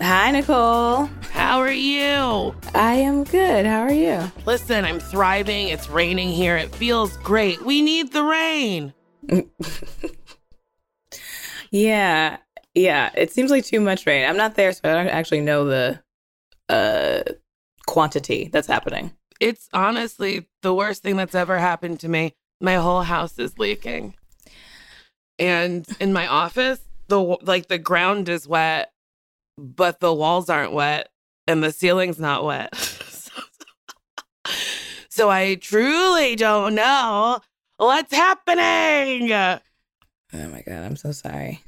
Hi, Nicole. How are you? I am good. How are you? Listen, I'm thriving. It's raining here. It feels great. We need the rain. yeah. Yeah. It seems like too much rain. I'm not there, so I don't actually know the uh quantity that's happening. It's honestly the worst thing that's ever happened to me. My whole house is leaking. And in my office, the like the ground is wet, but the walls aren't wet and the ceiling's not wet. so I truly don't know what's happening. Oh my god, I'm so sorry.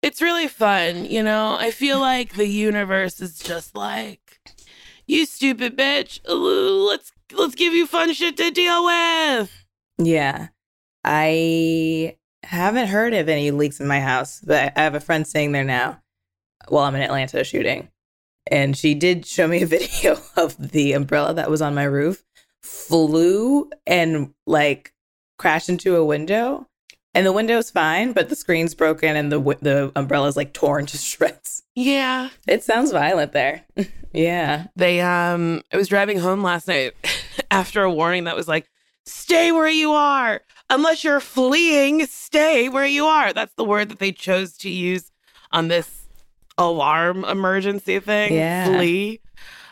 It's really fun, you know. I feel like the universe is just like, you stupid bitch. Let's let's give you fun shit to deal with. Yeah. I haven't heard of any leaks in my house, but I have a friend staying there now while I'm in Atlanta shooting. And she did show me a video of the umbrella that was on my roof flew and like crashed into a window. And the window's fine, but the screen's broken and the the umbrella's like torn to shreds. Yeah. It sounds violent there. yeah. They um I was driving home last night after a warning that was like stay where you are. Unless you're fleeing, stay where you are. That's the word that they chose to use on this alarm emergency thing. Yeah. Flee.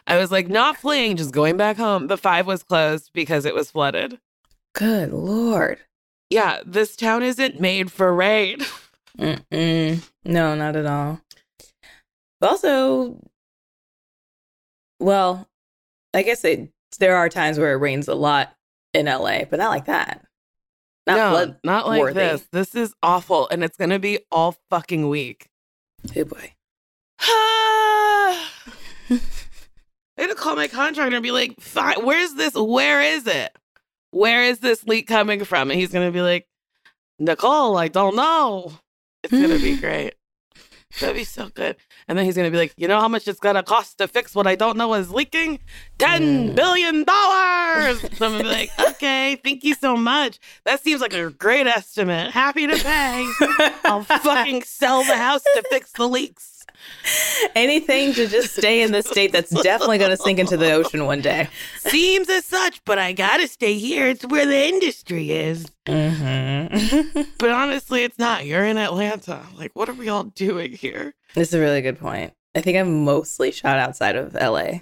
I was like, not fleeing, just going back home. The five was closed because it was flooded. Good lord. Yeah, this town isn't made for rain. Mm-mm. No, not at all. Also, well, I guess it, there are times where it rains a lot in LA, but not like that. Not no, not like worthy. this. This is awful, and it's gonna be all fucking week. Hey boy. I had to call my contractor and be like, Fine, "Where's this? Where is it? Where is this leak coming from?" And he's gonna be like, "Nicole, I don't know." It's gonna be great. That'd be so good. And then he's gonna be like, you know how much it's gonna cost to fix what I don't know is leaking? Ten billion dollars. So I'm gonna be like, okay, thank you so much. That seems like a great estimate. Happy to pay. I'll fucking sell the house to fix the leaks. Anything to just stay in this state that's definitely going to sink into the ocean one day. Seems as such, but I got to stay here. It's where the industry is. Mm-hmm. but honestly, it's not. You're in Atlanta. Like, what are we all doing here? This is a really good point. I think I've mostly shot outside of LA.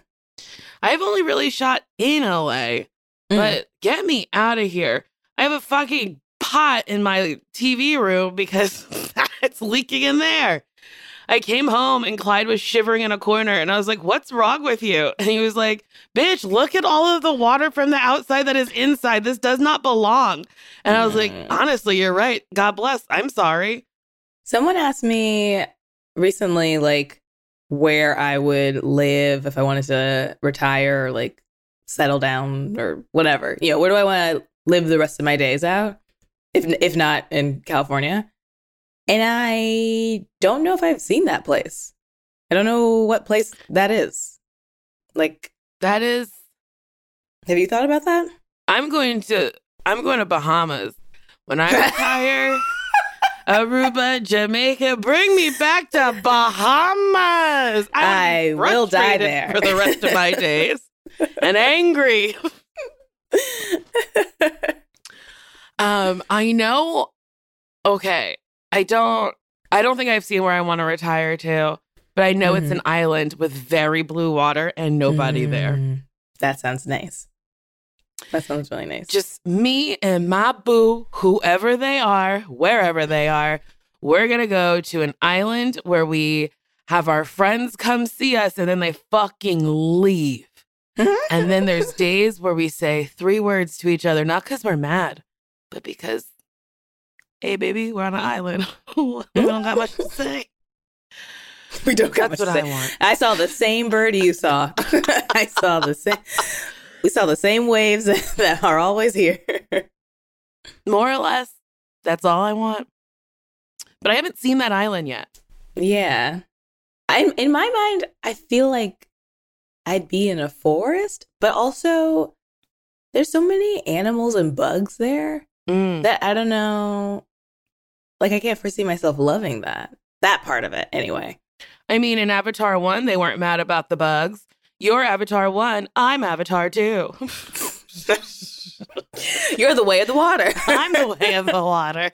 I've only really shot in LA, mm. but get me out of here. I have a fucking pot in my TV room because it's leaking in there. I came home and Clyde was shivering in a corner and I was like, What's wrong with you? And he was like, Bitch, look at all of the water from the outside that is inside. This does not belong. And I was like. Honestly, you're right. God bless. I'm sorry. Someone asked me recently, like, where I would live if I wanted to retire or like settle down or whatever. You know, where do I want to live the rest of my days out? if if not in California. And I don't know if I've seen that place. I don't know what place that is. Like, That is have you thought about that? I'm going to I'm going to Bahamas. When I retire, Aruba, Jamaica, bring me back to Bahamas. I I'm will die there. for the rest of my days and angry. Um, I know. Okay, I don't. I don't think I've seen where I want to retire to, but I know it's Mhm. an island with very blue water and nobody there. Mm, That sounds nice. That sounds really nice. Just me and my boo, whoever they are, wherever they are. We're gonna go to an island where we have our friends come see us, and then they fucking leave. And then there's days where we say three words to each other, not because we're mad, but because, hey, baby, we're on an island. we don't got much to say. we don't got That's much what to I say. want. I saw the same bird you saw. I saw the same. We saw the same waves that are always here. More or less, that's all I want. But I haven't seen that island yet. Yeah. I'm in my mind, I feel like I'd be in a forest, but also there's so many animals and bugs there Mm. that I don't know. Like I can't foresee myself loving that. That part of it, anyway. I mean, in Avatar 1, they weren't mad about the bugs. You're Avatar 1, I'm Avatar 2. You're the way of the water. I'm the way of the water,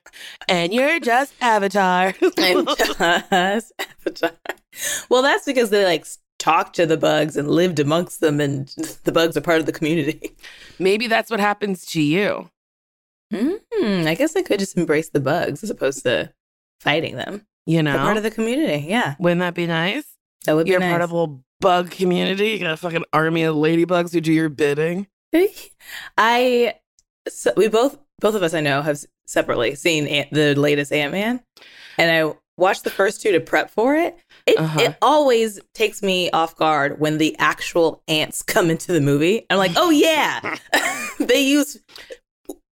and you're just Avatar. I'm just Avatar. Well, that's because they like talked to the bugs and lived amongst them, and the bugs are part of the community. Maybe that's what happens to you. Hmm, I guess I could just embrace the bugs as opposed to fighting them. You They're part of the community. Yeah, Wouldn't that be nice? that would be You're nice. part of a little bug community. You got a fucking army of ladybugs who do your bidding. I so we both both of us I know have separately seen Ant- the latest Ant Man, and I watched the first two to prep for it. It Uh-huh. it always takes me off guard when the actual ants come into the movie. I'm like, oh yeah, they use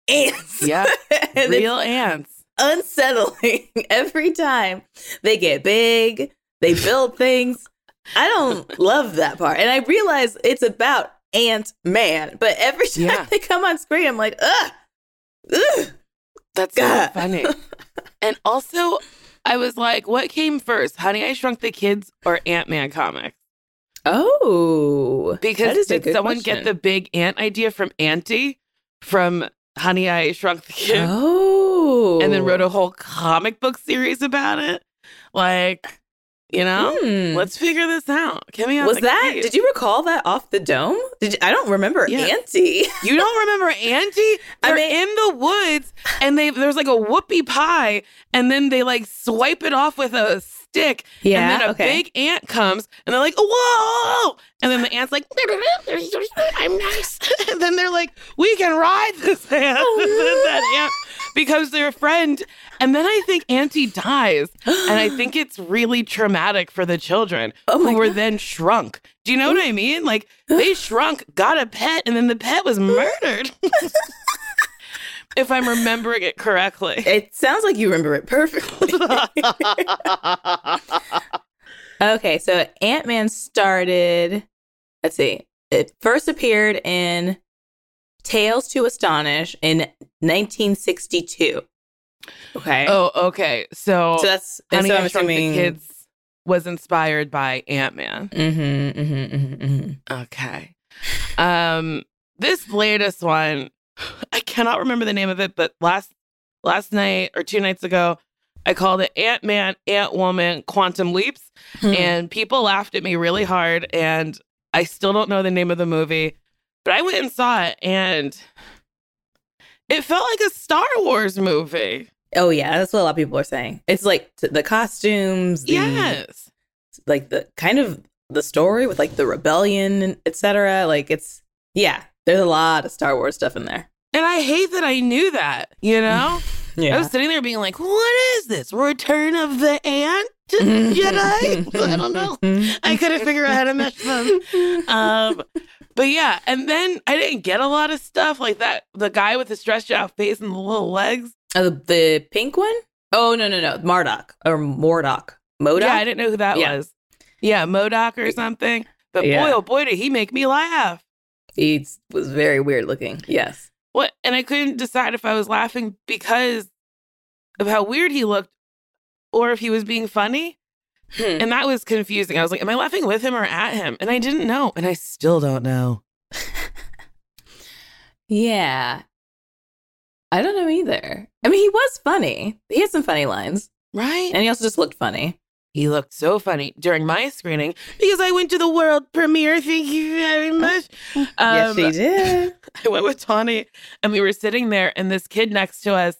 ants. Yeah, real ants. unsettling every time. They get big. They build things. I don't love that part, and I realize it's about Ant Man. But every time Yeah. they come on screen, I'm like, ugh, ugh. That's so funny. and also, I was like, what came first, Honey, I Shrunk the Kids or Ant Man comics? Oh, Because did someone question. get the big ant idea from Auntie from Honey, I Shrunk the Kids? Oh, and then wrote a whole comic book series about it. Like, you know, Hmm. let's figure this out. Get me was that? cave. Did you recall that off the dome? Did you, I don't remember Yeah. Auntie. You don't remember Auntie? I They're mean- in the woods and they there's like a whoopie pie and then they like swipe it off with a stick. Yeah, And then a okay. big ant comes and they're like, whoa! And then the ant's like, I'm nice. And then they're like, we can ride this ant. Oh, and then that ant becomes their friend. And then I think Auntie dies. And I think it's really traumatic for the children Oh who were God. then shrunk. Do you know what I mean? Like they shrunk, got a pet, and then the pet was murdered. If I'm remembering it correctly. It sounds like you remember it perfectly. okay, so Ant Man started. Let's see. It first appeared in Tales to Astonish in 1962. Okay. oh, okay. So, so that's Honey, so I'm assuming. the Kids was inspired by Ant Man. Mm-hmm, mm-hmm, mm-hmm, mm-hmm. Okay. Um, this latest one, I cannot remember the name of it, but last last night or two nights ago, I called it Ant Man, Ant Woman, Quantum Leaps, Hmm. and people laughed at me really hard. And I still don't know the name of the movie, but I went and saw it, and it felt like a Star Wars movie. Oh yeah, that's what a lot of people are saying. It's like t- the costumes, the, Yes. like the kind of the story with like the rebellion etc. Like it's yeah, there's a lot of Star Wars stuff in there. And I hate that I knew that, you know? I was sitting there being like, what is this? Return of the Ant Jedi? I don't know. I couldn't figure out how to mesh them. Um, but yeah, and then I didn't get a lot of stuff like that. The guy with the stretched out face and the little legs. Oh, the, the pink one? Oh no no no, Mardock or Mordock. MODOK. Yeah, I didn't know who that Yeah. was. Yeah, MODOK or something. But Yeah. boy, oh boy, did he make me laugh. He was very weird looking. Yes. What? And I couldn't decide if I was laughing because of how weird he looked or if he was being funny. Hmm. And that was confusing. I was like, am I laughing with him or at him? And I didn't know. And I still don't know. Yeah. I don't know either. I mean, he was funny. He had some funny lines, Right? and he also just looked funny. He looked so funny during my screening because I went to the world premiere. Thank you very much. Um, did. I went with Tawny and we were sitting there and this kid next to us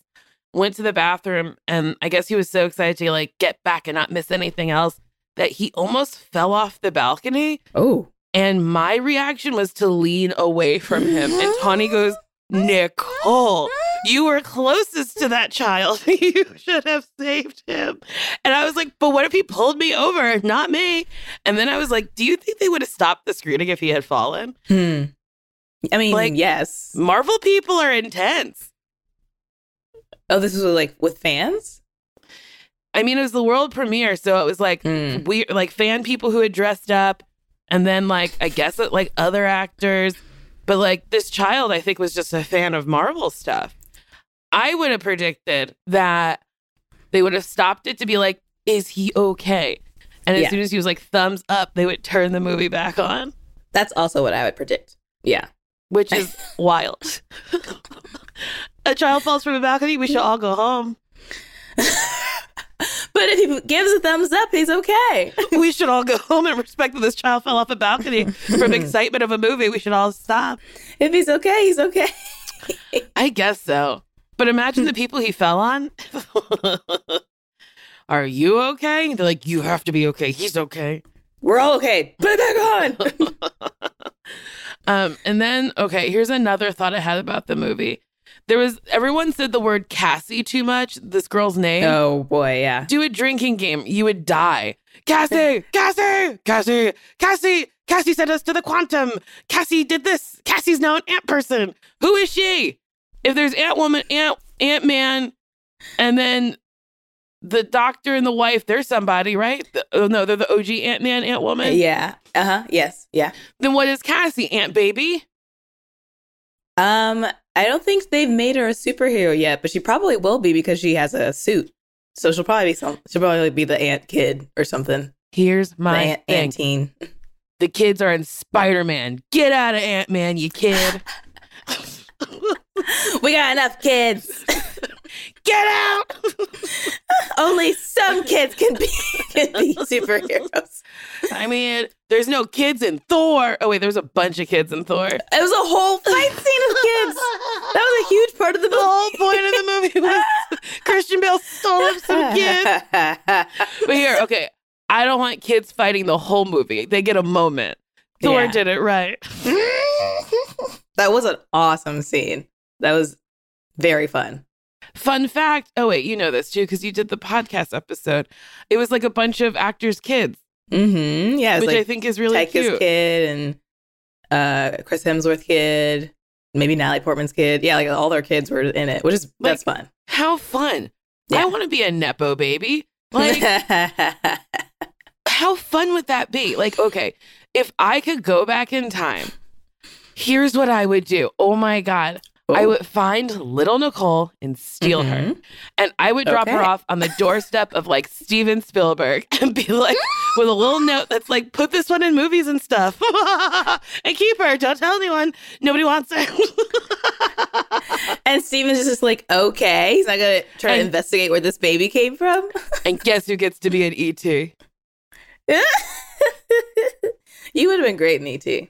went to the bathroom and I guess he was so excited to like get back and not miss anything else that he almost fell off the balcony Oh. and my reaction was to lean away from him and Tawny goes Nicole you were closest to that child you should have saved him and I was like but what if he pulled me over not me and then I was like do you think they would have stopped the screening if he had fallen Hmm. I mean, Like- yes. Marvel people are intense Oh, this was like with fans. I mean, it was the world premiere, so it was like Hmm. we like fan people who had dressed up, and then like I guess it, like other actors, but like this child, I think was just a fan of Marvel stuff. I would have predicted that they would have stopped it to be like, "Is he okay?" And as Yeah. soon as he was like thumbs up, they would turn the movie back on, That's also what I would predict. Yeah. which is wild. a child falls from a balcony. We should all go home. But if he gives a thumbs up, he's okay. we should all go home and respect that this child fell off a balcony from excitement of a movie. We should all stop. if he's okay, he's okay. I guess so. But imagine the people he fell on. Are you okay? They're like, you have to be okay. He's okay. We're all okay. Put it back on. Um, and then, okay, here's another thought I had about the movie. There was everyone said the word Cassie too much, this girl's name. oh boy, yeah. Do a drinking game, you would die. Cassie, Cassie, Cassie, Cassie, Cassie sent us to the quantum. Cassie did this. Cassie's now an ant person. Who is she? If there's Ant Woman, Ant Ant Man, and then the doctor and the wife, they're somebody, right? The- oh no, they're the OG Ant Man, Ant Woman. Yeah. Uh huh. Yes. Yeah. Then what is Cassie? Ant Baby? Um, I don't think they've made her a superhero yet, but she probably will be because she has a suit. So she'll probably be some. She'll probably be the ant kid or something. Here's The my ant, thing. teen. The kids are in Spider Man. Get out of Ant Man, you kid. We got enough kids. Get out. Only some kids can be can be superheroes. I mean, there's no kids in Thor. Oh wait, there's a bunch of kids in Thor. It was a whole fight scene of kids. That was a huge part of the The whole point of the movie was Christian Bale stole up some kids. But here, okay, I don't want kids fighting the whole movie. They get a moment. Thor Yeah. did it right. that was an awesome scene. That was very fun. Fun fact. Oh wait, you know this too because you did the podcast episode. It was like a bunch of actors' kids, Mm-hmm. Yeah, which I think is really Taika's cute. kid and uh Chris Hemsworth kid, maybe Natalie Portman's kid. Yeah, like all their kids were in it, which is that's fun. How fun! Yeah. I want to be a nepo baby. Like, how fun would that be? Like, okay, if I could go back in time, here's what I would do. Oh my God. I would find little Nicole and steal her. Mhm. And I would drop her off on the doorstep of like Steven Spielberg and be like, with a little note that's like, put this one in movies and stuff and keep her. Don't tell anyone. Nobody wants her. And Steven's just like, okay, he's not gonna try to And- investigate where this baby came from. and guess who gets to be an ET? you would have been great in ET.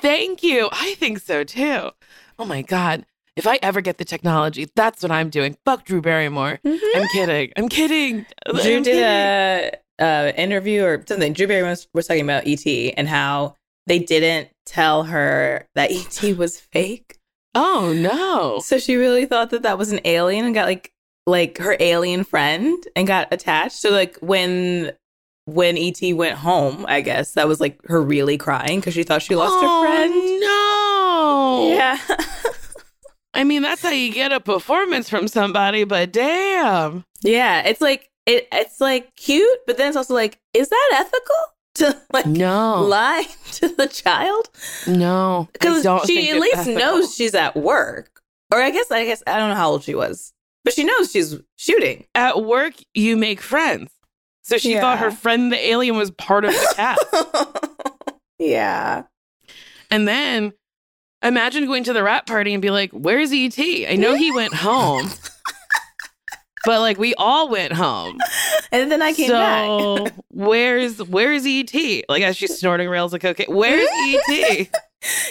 Thank you. I think so too. Oh my God. If I ever get the technology, that's what I'm doing. Fuck Drew Barrymore. I'm kidding. I'm kidding. Drew I'm did kidding. a, uh interview or something. Drew Barrymore was, was talking about ET and how they didn't tell her that ET was fake. Oh no. So she really thought that that was an alien and got like like her alien friend and got attached. So like when when ET went home, I guess that was like her really crying because she thought she lost oh, her friend. No. Yeah. I mean, that's how you get a performance from somebody, but damn. Yeah, it's like it it's like cute, but then it's also like, is that ethical? To like No. lie to the child? No. Because she at least ethical. knows she's at work. Or I guess I guess I don't know how old she was. But she knows she's shooting. At work, you make friends. So she thought her friend, the alien, was part of the cast. yeah. and then imagine going to the rat party and be like, Where's ET? I know he went home. But like we all went home. And then I came so back. where's where's ET? Like as she's snorting rails of cocaine. Where's ET?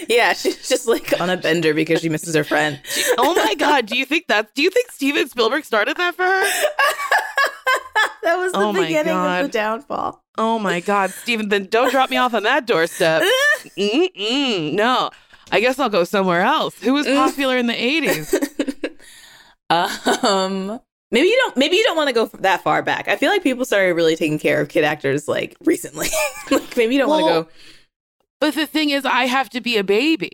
Yeah, she's just like on a bender because she misses her friend. oh my god, do you think that do you think Steven Spielberg started that for her? that was the Oh beginning God. of the downfall. Oh my god, Steven, then don't drop me off on that doorstep. Mm-mm, no. I guess I'll go somewhere else. Who was popular in the 80s? um maybe you don't maybe you don't want to go that far back. I feel like people started really taking care of kid actors like recently. like maybe you don't want to go But the thing is, I have to be a baby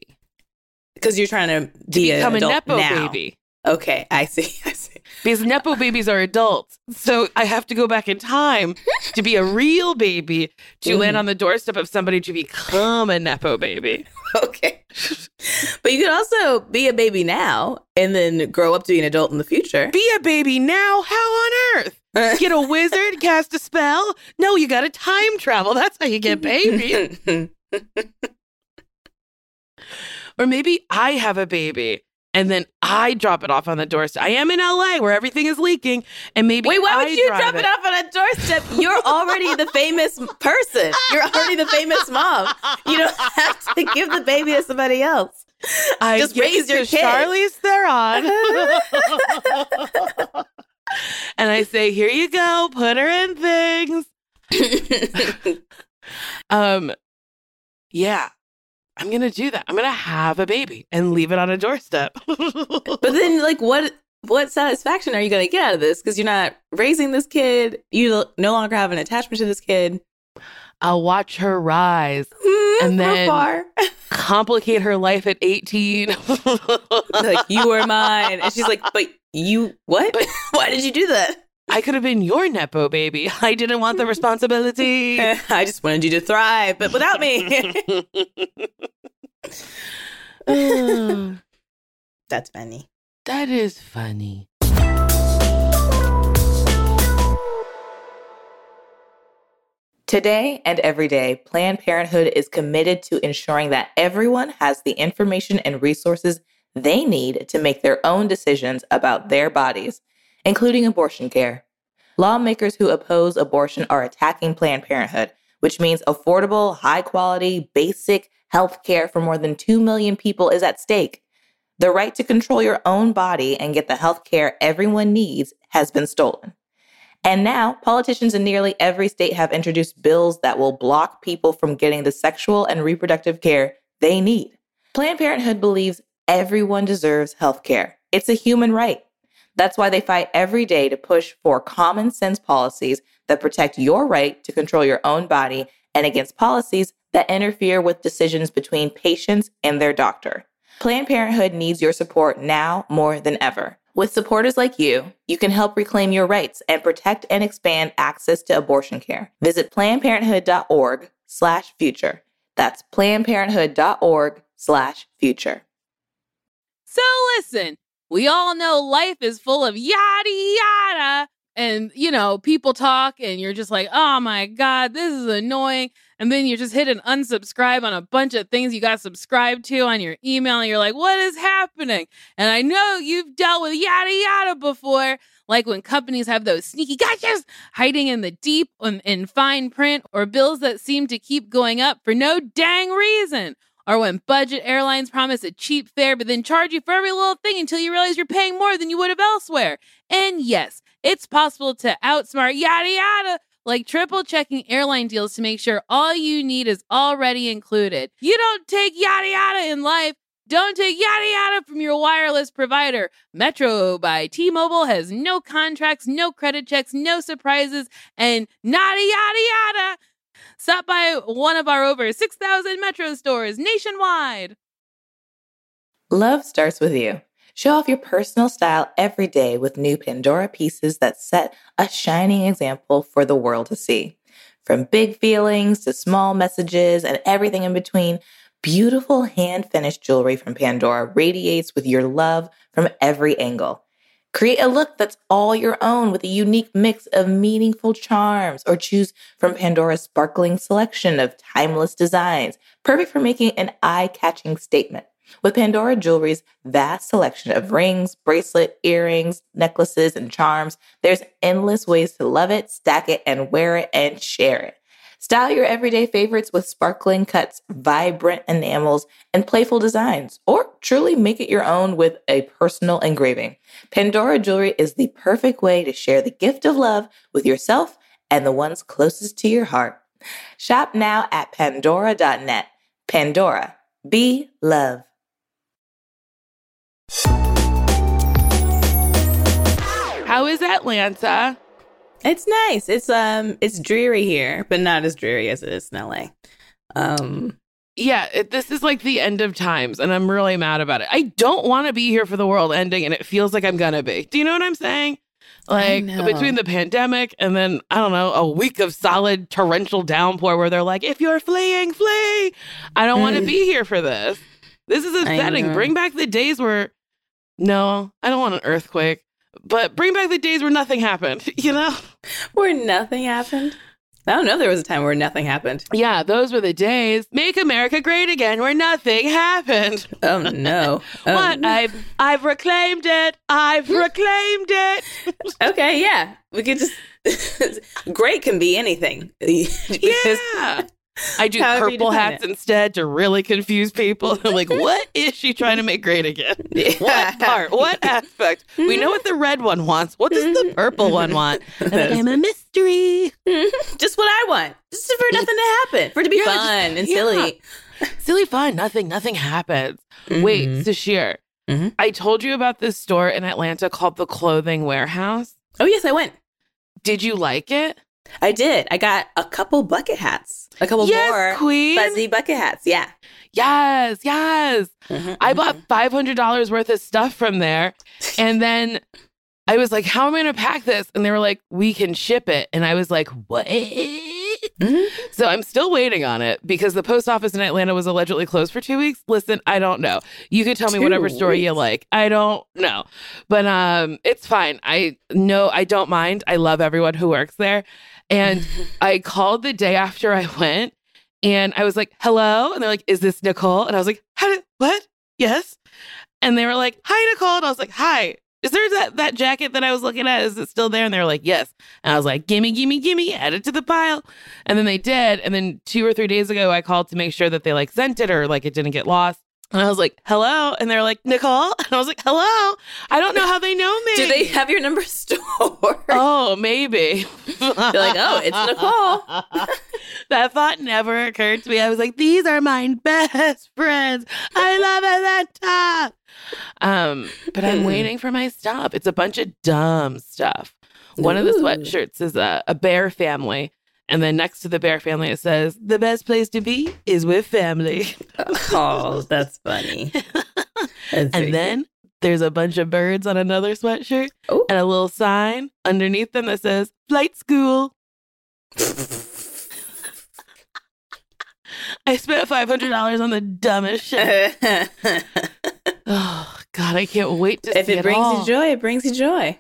because you're trying to be become an a Nepo now. baby. Okay, I see. I see. Because Nepo babies are adults. So I have to go back in time to be a real baby to land Mm. on the doorstep of somebody to become a Nepo baby. Okay. but you could also be a baby now and then grow up to be an adult in the future. Be a baby now? How on earth? Get a wizard, cast a spell? No, you got to time travel. That's how you get baby. Or maybe I have a baby and then I drop it off on the doorstep. I am in LA where everything is leaking, and maybe Wait, why would I you drop it off on a doorstep? You're already the famous person. You're already the famous mom. You don't have to give the baby to somebody else. I Just raise your kid. Charlize Theron. and I say, here you go, put her in things. Um, yeah, I'm gonna do that. I'm gonna have a baby and leave it on a doorstep. but then, like, what what satisfaction are you going to get out of this? Because you're not raising this kid. You no longer have an attachment to this kid. I'll watch her rise, mm-hmm. And then- complicate her life at 18. like you were mine, and she's like, "But you what? Why did you do that?" I could have been your Nepo baby. I didn't want the responsibility. I just wanted you to thrive, but without me. That's funny. that is funny. Today and every day, Planned Parenthood is committed to ensuring that everyone has the information and resources they need to make their own decisions about their bodies, including abortion care. Lawmakers who oppose abortion are attacking Planned Parenthood, which means affordable, high quality, basic health care for more than 2 million people is at stake. The right to control your own body and get the health care everyone needs has been stolen. And now, politicians in nearly every state have introduced bills that will block people from getting the sexual and reproductive care they need. Planned Parenthood believes everyone deserves health care. It's a human right. That's why they fight every day to push for common sense policies that protect your right to control your own body and against policies that interfere with decisions between patients and their doctor. Planned Parenthood needs your support now more than ever. With supporters like you, you can help reclaim your rights and protect and expand access to abortion care. Visit plannedparenthood.org slash future. That's plannedparenthood.org slash future. So listen, we all know life is full of yada yada. And, you know, people talk and you're just like, oh my God, this is annoying. And then you just hit an unsubscribe on a bunch of things you got subscribed to on your email. And you're like, what is happening? And I know you've dealt with yada yada before, like when companies have those sneaky gotchas hiding in the deep and in fine print, or bills that seem to keep going up for no dang reason. Or when budget airlines promise a cheap fare but then charge you for every little thing until you realize you're paying more than you would have elsewhere. And yes, it's possible to outsmart yada yada, like triple checking airline deals to make sure all you need is already included. You don't take yada yada in life. Don't take yada yada from your wireless provider. Metro by T Mobile has no contracts, no credit checks, no surprises, and nada yada yada. Stop by one of our over 6,000 Metro stores nationwide. Love starts with you. Show off your personal style every day with new Pandora pieces that set a shining example for the world to see. From big feelings to small messages and everything in between, beautiful hand finished jewelry from Pandora radiates with your love from every angle. Create a look that's all your own with a unique mix of meaningful charms, or choose from Pandora's sparkling selection of timeless designs, perfect for making an eye catching statement. With Pandora Jewelry's vast selection of rings, bracelet, earrings, necklaces, and charms, there's endless ways to love it, stack it, and wear it and share it. Style your everyday favorites with sparkling cuts, vibrant enamels, and playful designs, or truly make it your own with a personal engraving. Pandora Jewelry is the perfect way to share the gift of love with yourself and the ones closest to your heart. Shop now at pandora.net. Pandora, be love. How is Atlanta? It's nice. It's um it's dreary here, but not as dreary as it is in LA. Um yeah, it, this is like the end of times, and I'm really mad about it. I don't want to be here for the world ending, and it feels like I'm gonna be. Do you know what I'm saying? Like between the pandemic and then I don't know a week of solid torrential downpour where they're like, if you're fleeing, flee. I don't want to be here for this. This is upsetting. Bring back the days where no, I don't want an earthquake, but bring back the days where nothing happened. You know, where nothing happened. I don't know. There was a time where nothing happened. Yeah, those were the days. Make America great again, where nothing happened. Oh no! Oh. what? Um, I've I've reclaimed it. I've reclaimed it. okay, yeah, we could just. great can be anything. yeah. I do purple hats it. instead to really confuse people. I'm like, what is she trying to make great again? Yeah. What part? What aspect? We know what the red one wants. What does the purple one want? I'm, like, I'm a mystery. Just what I want. Just for nothing to happen. For it to be yeah, fun just, and silly. silly fun. Nothing. Nothing happens. Mm-hmm. Wait, Sasheer. Mm-hmm. I told you about this store in Atlanta called the Clothing Warehouse. Oh yes, I went. Did you like it? I did. I got a couple bucket hats. A couple yes, more queen. fuzzy bucket hats. Yeah. Yes, yes. Mm-hmm, I bought mm-hmm. $500 worth of stuff from there. And then I was like, how am I going to pack this? And they were like, we can ship it. And I was like, what? Mm-hmm. So I'm still waiting on it because the post office in Atlanta was allegedly closed for two weeks. Listen, I don't know. You can tell me whatever story weeks. you like. I don't know. But um it's fine. I know I don't mind. I love everyone who works there. And I called the day after I went and I was like, hello. And they're like, is this Nicole? And I was like, how did, what? Yes. And they were like, hi, Nicole. And I was like, hi. Is there that, that jacket that I was looking at? Is it still there? And they were like, yes. And I was like, gimme, gimme, gimme, add it to the pile. And then they did. And then two or three days ago, I called to make sure that they like sent it or like it didn't get lost. And I was like, hello. And they're like, Nicole. And I was like, hello. I don't know how they know me. Do they have your number stored? Oh, maybe. They're like, oh, it's Nicole. that thought never occurred to me. I was like, these are my best friends. I love Atlanta. Um, but I'm hmm. waiting for my stuff. It's a bunch of dumb stuff. One Ooh. of the sweatshirts is a, a bear family and then next to the bear family, it says, the best place to be is with family. oh, that's funny. That's and then there's a bunch of birds on another sweatshirt Ooh. and a little sign underneath them that says, flight school. I spent $500 on the dumbest shit. oh, God, I can't wait to if see it, If it brings all. you joy, it brings you joy.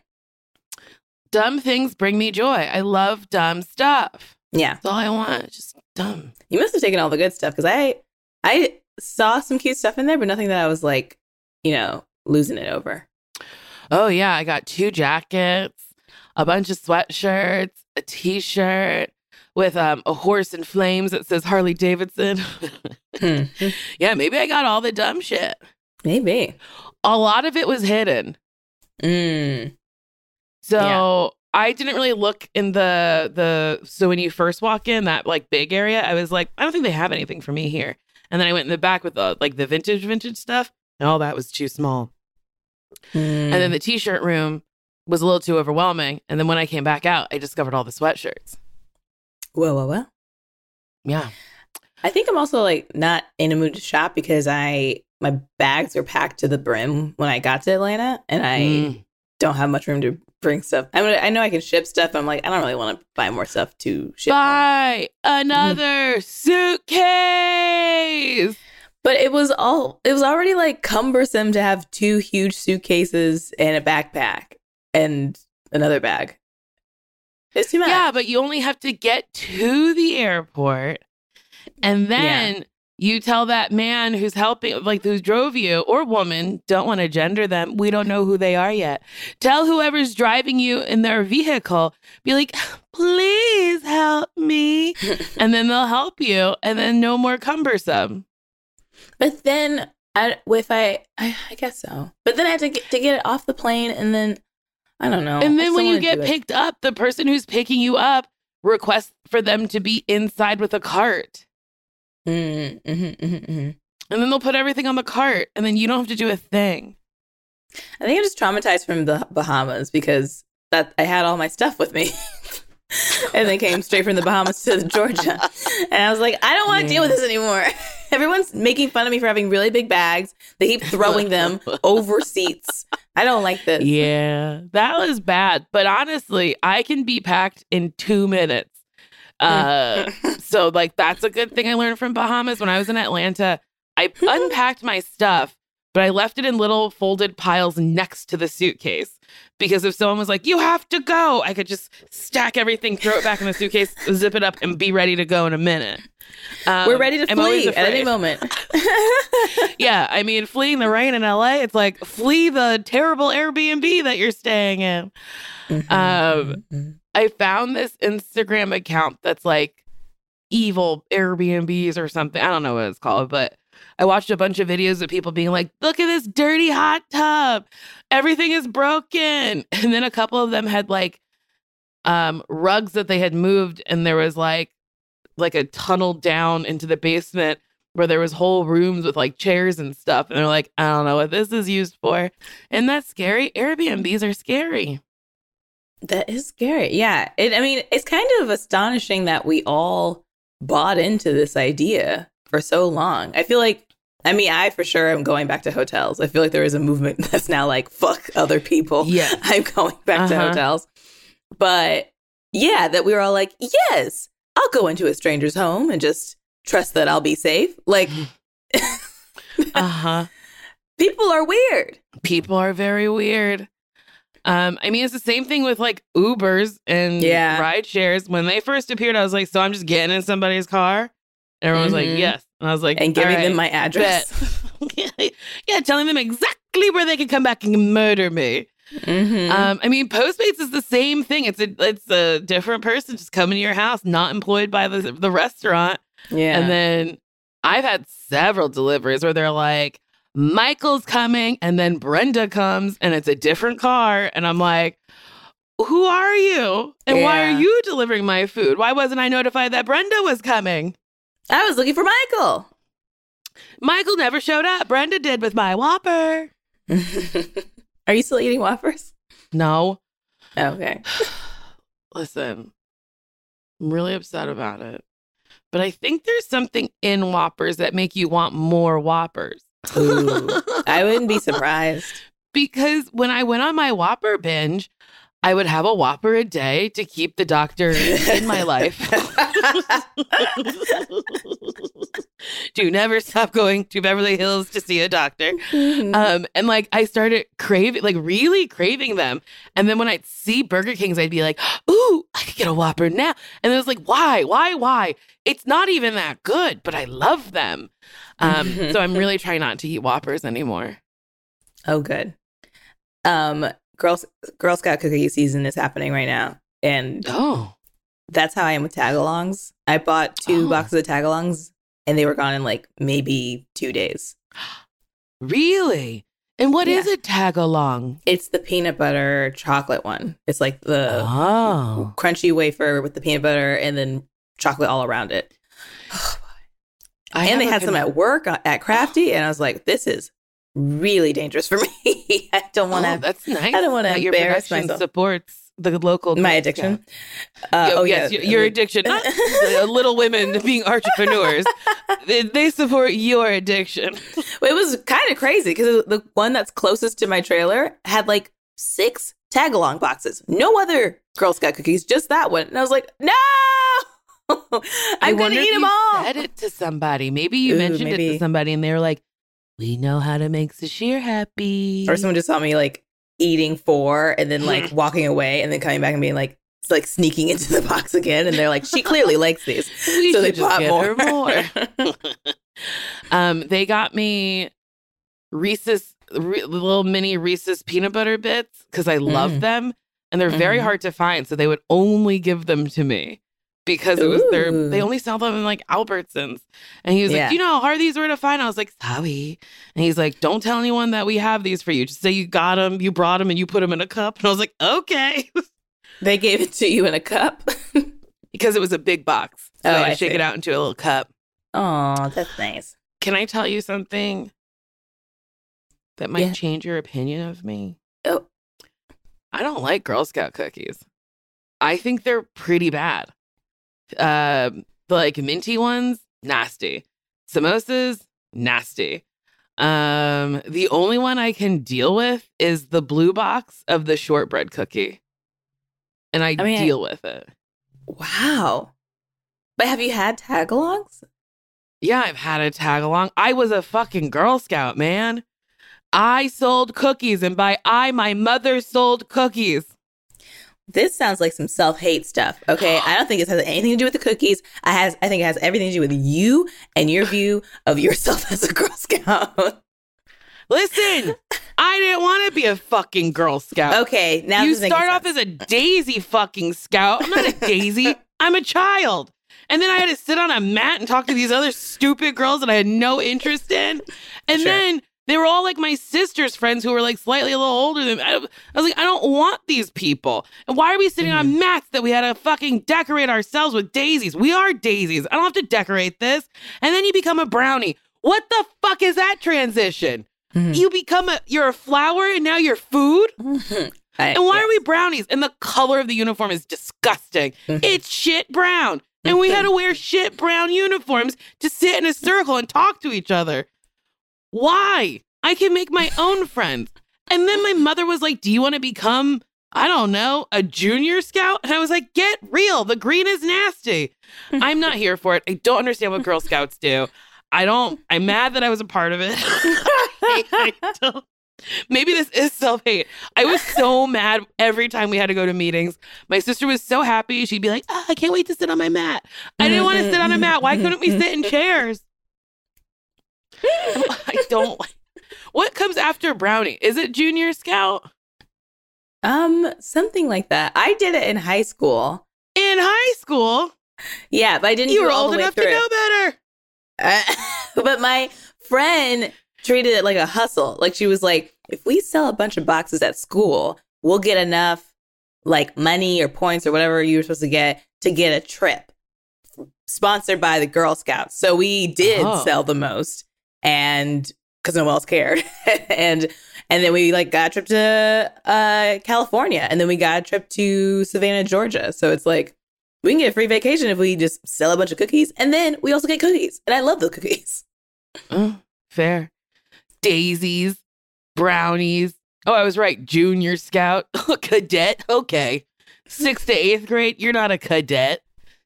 Dumb things bring me joy. I love dumb stuff. Yeah. That's all I want. Just dumb. You must have taken all the good stuff because I I saw some cute stuff in there, but nothing that I was like, you know, losing it over. Oh yeah, I got two jackets, a bunch of sweatshirts, a t-shirt with um, a horse in flames that says Harley Davidson. hmm. Yeah, maybe I got all the dumb shit. Maybe. A lot of it was hidden. Mm. So I didn't really look in the the so when you first walk in that like big area, I was like, I don't think they have anything for me here. And then I went in the back with the like the vintage vintage stuff, and all that was too small. Mm. And then the t-shirt room was a little too overwhelming. And then when I came back out, I discovered all the sweatshirts. Whoa, whoa, whoa. Yeah. I think I'm also like not in a mood to shop because I my bags are packed to the brim when I got to Atlanta, and I Mm. don't have much room to bring stuff. I mean, I know I can ship stuff. I'm like, I don't really want to buy more stuff to ship. Buy mm-hmm. another suitcase. But it was all it was already like cumbersome to have two huge suitcases and a backpack and another bag. It's too much. Yeah, but you only have to get to the airport and then you tell that man who's helping, like who drove you or woman, don't want to gender them. We don't know who they are yet. Tell whoever's driving you in their vehicle, be like, please help me. and then they'll help you and then no more cumbersome. But then, I, if I, I, I guess so. But then I have to get to get it off the plane, and then I don't know. And then when you get do it. picked up, the person who's picking you up requests for them to be inside with a cart. Mm, mhm, mhm, mhm. And then they'll put everything on the cart and then you don't have to do a thing. I think I'm just traumatized from the Bahamas because that I had all my stuff with me. and then came straight from the Bahamas to Georgia. And I was like, I don't want to deal with this anymore. Everyone's making fun of me for having really big bags. They keep throwing them over seats. I don't like this. Yeah, that was bad. But honestly, I can be packed in two minutes. Uh, so like that's a good thing I learned from Bahamas. When I was in Atlanta, I unpacked my stuff, but I left it in little folded piles next to the suitcase because if someone was like, "You have to go," I could just stack everything, throw it back in the suitcase, zip it up, and be ready to go in a minute. Um, We're ready to I'm flee at any moment. Yeah, I mean, fleeing the rain in LA, it's like flee the terrible Airbnb that you're staying in. Um, I found this Instagram account that's like evil Airbnbs or something. I don't know what it's called, but I watched a bunch of videos of people being like, look at this dirty hot tub. Everything is broken. And then a couple of them had like um rugs that they had moved and there was like like a tunnel down into the basement where there was whole rooms with like chairs and stuff and they're like i don't know what this is used for and that's scary airbnbs are scary That is scary. Yeah. It, I mean, it's kind of astonishing that we all bought into this idea for so long. I feel like, I mean, I for sure am going back to hotels. I feel like there is a movement that's now like, fuck other people. Yeah. I'm going back to Uh-huh. hotels. But yeah, that we were all like, yes, I'll go into a stranger's home and just trust that I'll be safe. Like, uh-huh people are weird. people are very weird um i mean it's the same thing with like ubers and Yeah. ride shares when they first appeared i was like so i'm just getting in somebody's car and everyone was Mhm. like yes and i was like And giving "All them my address. yeah telling them exactly where they can come back and murder me Mhm. Um, I mean, Postmates is the same thing. It's a it's a different person just coming to your house, not employed by the the restaurant. yeah. And then I've had several deliveries where they're like, Michael's coming, and then Brenda comes, and it's a different car, and I'm like, who are you? And why are you delivering my food? Why wasn't I notified that Brenda was coming? I was looking for Michael. Michael never showed up. Brenda did with my Whopper. Are you still eating Whoppers? No, Okay. listen, I'm really upset about it. But I think there's something in Whoppers that make you want more Whoppers. Ooh, I wouldn't be surprised. because when I went on my Whopper binge, I would have a Whopper a day to keep the doctor in my life. Do never stop going to Beverly Hills to see a doctor. Um, and like I started craving, like really craving them. And then when I'd see Burger Kings, I'd be like, "Ooh, I could get a Whopper now." And it was like, "Why? Why? Why?" It's not even that good, but I love them. Um, so I'm really trying not to eat Whoppers anymore. oh, good. Um, Girl Girl Scout cookie season is happening right now, and Oh, that's how I am with tagalongs. I bought two Oh. boxes of tagalongs, and they were gone in like maybe two days. really? And what is Yeah. a tag along? It's the peanut butter chocolate one. It's like the Oh, crunchy wafer with the peanut butter and then chocolate all around it. I and they had some at work uh, at Crafty, and I was like, "This is really dangerous for me. I don't want Oh, to." that's nice. I don't that your embarrass production myself. Supports the local My addiction. Uh, oh yes, yeah, your, your addiction. Not Little Women being entrepreneurs. they, they support your addiction. It was kind of crazy because the one that's closest to my trailer had like six tag along boxes. No other Girl Scout cookies, just that one. And I was like, no, I'm gonna eat them all. Said it to somebody. Maybe you Ooh, mentioned it to somebody, and they were like, "We know how to make Sasheer happy." Or someone just saw me like eating four and then like walking away and then coming back and being like, it's like sneaking into the box again. And they're like, she clearly likes these. we so they just bought more. her more. um, they got me Reese's re- little mini Reese's peanut butter bits because I love Mm. them, and they're very Mhm. hard to find. So they would only give them to me because it was their. They only sell them in like Albertsons, and he was Yeah. like, you know how hard these were to find?" I was like, "Sorry," and he's like, "Don't tell anyone that we have these for you. Just say you got them, you brought them, and you put them in a cup." And I was like, "Okay," they gave it to you in a cup. because it was a big box. So Oh, I I shake see. it out into a little cup. Oh, that's nice. Can I tell you something that might Yeah. change your opinion of me? Oh. I don't like Girl Scout cookies. I think they're pretty bad. The like minty ones, nasty. Samoas, nasty. Um, the only one I can deal with is the blue box of the shortbread cookie. And I, I mean, I- deal with it. Wow. But have you had tagalongs? Yeah, I've had a tagalong. I was a fucking Girl Scout, man. I sold cookies, and by I, my mother sold cookies. This sounds like some self-hate stuff. Okay, I don't think it has anything to do with the cookies. I has I think it has everything to do with you and your view of yourself as a Girl Scout. Listen, I didn't want to be a fucking Girl Scout. okay, now you this is making start off sense. as a daisy fucking scout. I'm not a daisy. I'm a child. And then I had to sit on a mat and talk to these other stupid girls that I had no interest in. And Sure. then they were all like my sister's friends who were like slightly a little older than me. I, was like, I don't want these people. And why are we sitting Mm-hmm. on mats that we had to fucking decorate ourselves with daisies? We are daisies. I don't have to decorate this. And then you become a brownie. What the fuck is that transition? Mhm. You become a you're a flower and now you're food? I- And why yeah. are we brownies? And the color of the uniform is disgusting. Mhm. It's shit brown. And we had to wear shit brown uniforms to sit in a circle and talk to each other. Why? I can make my own friends. And then my mother was like, Do you want to become, I don't know, a junior scout? And I was like, Get real. The green is nasty. I'm not here for it. I don't understand what Girl Scouts do. I don't, I'm mad that I was a part of it. I don't- Maybe this is self hate. I was so mad every time we had to go to meetings. My sister was so happy. She'd be like, "Ah, I can't wait to sit on my mat. I didn't want to sit on a mat. Why couldn't we sit in chairs? I don't like. What comes after Brownie? Is it Junior Scout? um something like that. I did it in high school. In high school, Yeah, but I didn't. you were old enough to know better. Uh, but my friend treated it like a hustle. Like she was like, if we sell a bunch of boxes at school, we'll get enough like money or points or whatever you were supposed to get to get a trip sponsored by the Girl Scouts. So we did Oh. sell the most and because no one else cared. and and then we like got a trip to uh California and then we got a trip to Savannah, Georgia. So it's like we can get a free vacation if we just sell a bunch of cookies and then we also get cookies. And I love the cookies. Oh, fair. Daisies, brownies. Oh, I was right. Junior Scout, cadet. Okay, sixth to eighth grade. You're not a cadet.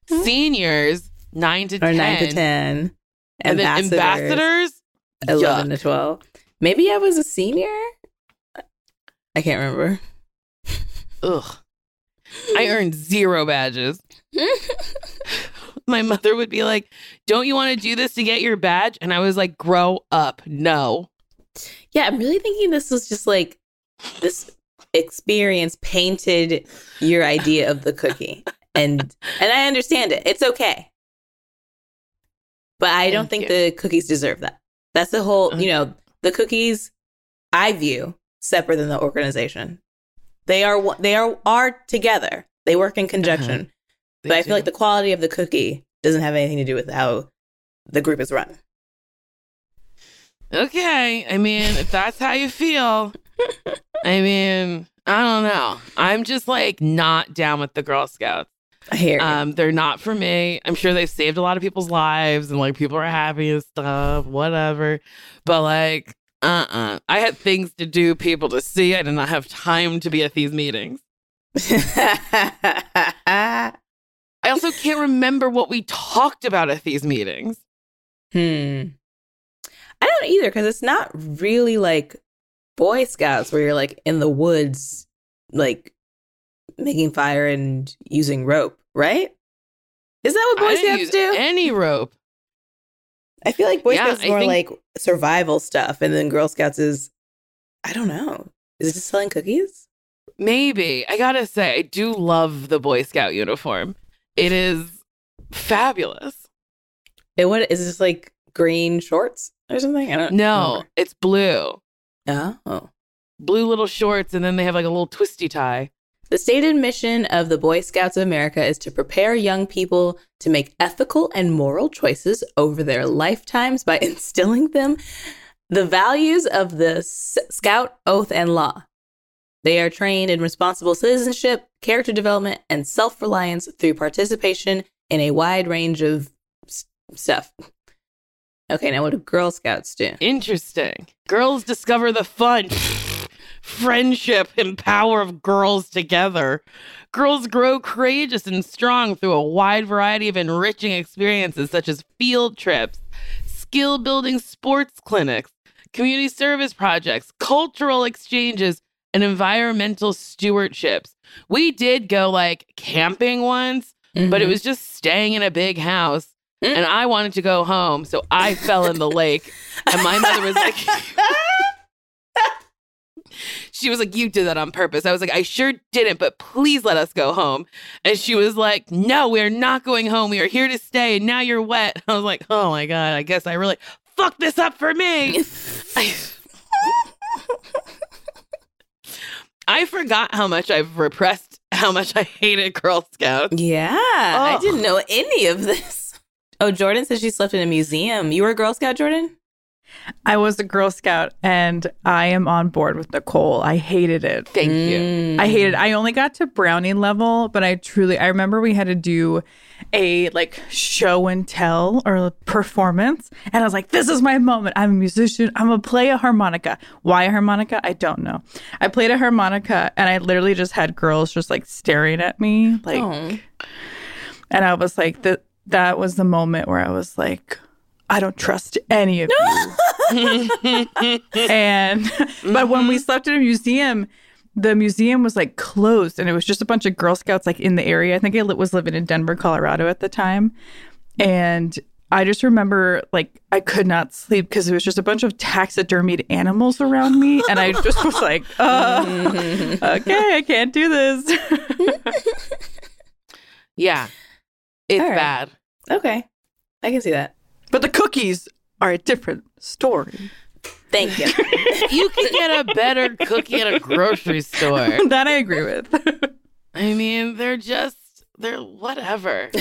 Seniors, nine to Or ten, 9 to 10. and then ambassadors. 11 Yuck. to 12. Maybe I was a senior? I can't remember. Ugh. I earned zero badges. My mother would be like, Don't you want to do this to get your badge? And I was like, Grow up. No. Yeah, I'm really thinking this was just like this experience painted your idea of the cookie. And and I understand it. It's okay. But I don't Thank think the cookies deserve that. That's the whole, uh-huh. you know, the cookies I view separate than the organization. They are they are are together. They work in uh-huh. conjunction. They but I feel like the quality of the cookie doesn't have anything to do with how the group is run. Okay. I mean, if that's how you feel, I mean, I don't know. I'm just like not down with the Girl Scouts. I hear. Um, they're not for me. I'm sure they've saved a lot of people's lives and like people are happy and stuff, whatever. But like, uh uh I had things to do, people to see. I did not have time to be at these meetings. I also can't remember what we talked about at these meetings. hmm. I don't either because it's not really like Boy Scouts where you're like in the woods, like making fire and using rope, right? Is that what Boy Scouts do? any rope. I feel like Boy Yeah, Scouts is more think- like survival stuff, and then Girl Scouts is, I don't know. Is it just selling cookies? Maybe. I gotta say, I do love the Boy Scout uniform. It is fabulous. And what is this like green shorts or something? I don't know. No, it's blue. Oh. Blue little shorts, and then they have like a little twisty tie. The stated mission of the Boy Scouts of America is to prepare young people to make ethical and moral choices over their lifetimes by instilling them the values of the S- Scout Oath and Law. They are trained in responsible citizenship, character development, and self reliance through participation in a wide range of s- stuff. Okay, now what do Girl Scouts do? Interesting. Girls discover the fun, friendship, and power of girls together. Girls grow courageous and strong through a wide variety of enriching experiences, such as field trips, skill building sports clinics, community service projects, cultural exchanges, and environmental stewardships. We did go like camping once, but it was just staying in a big house. Mm. And I wanted to go home, so I fell in the lake. And my mother was like, she was like, You did that on purpose. I was like, I sure didn't, but please let us go home. And she was like, No, we're not going home. We are here to stay. And now you're wet. I was like, Oh my God, I guess I really fucked this up for me. I, I forgot how much I've repressed, how much I hated Girl Scouts. Yeah, I didn't oh. know any of this. Oh, Jordan says she slept in a museum. You were a Girl Scout, Jordan? I was a Girl Scout and I am on board with Nicole. I hated it. Thank you. Mm. I hated it. I only got to brownie level, but I truly I remember we had to do a like show and tell or performance and I was like this is my moment. I'm a musician. I'm going to play a harmonica. Why a harmonica? I don't know. I played a harmonica and I literally just had girls just like staring at me like Oh. and I was like that that was the moment where I was like I don't trust any of you. and but when we mm-hmm. slept in a museum the museum was like closed and it was just a bunch of girl scouts like in the area i think i was living in denver colorado at the time and i just remember like i could not sleep because it was just a bunch of taxidermied animals around me and i just was like okay i can't do this Yeah. It's right. bad. Okay. I can see that. But the cookies are a different story Thank you. You can get a better cookie at a grocery store. that i agree with I mean, they're just they're whatever.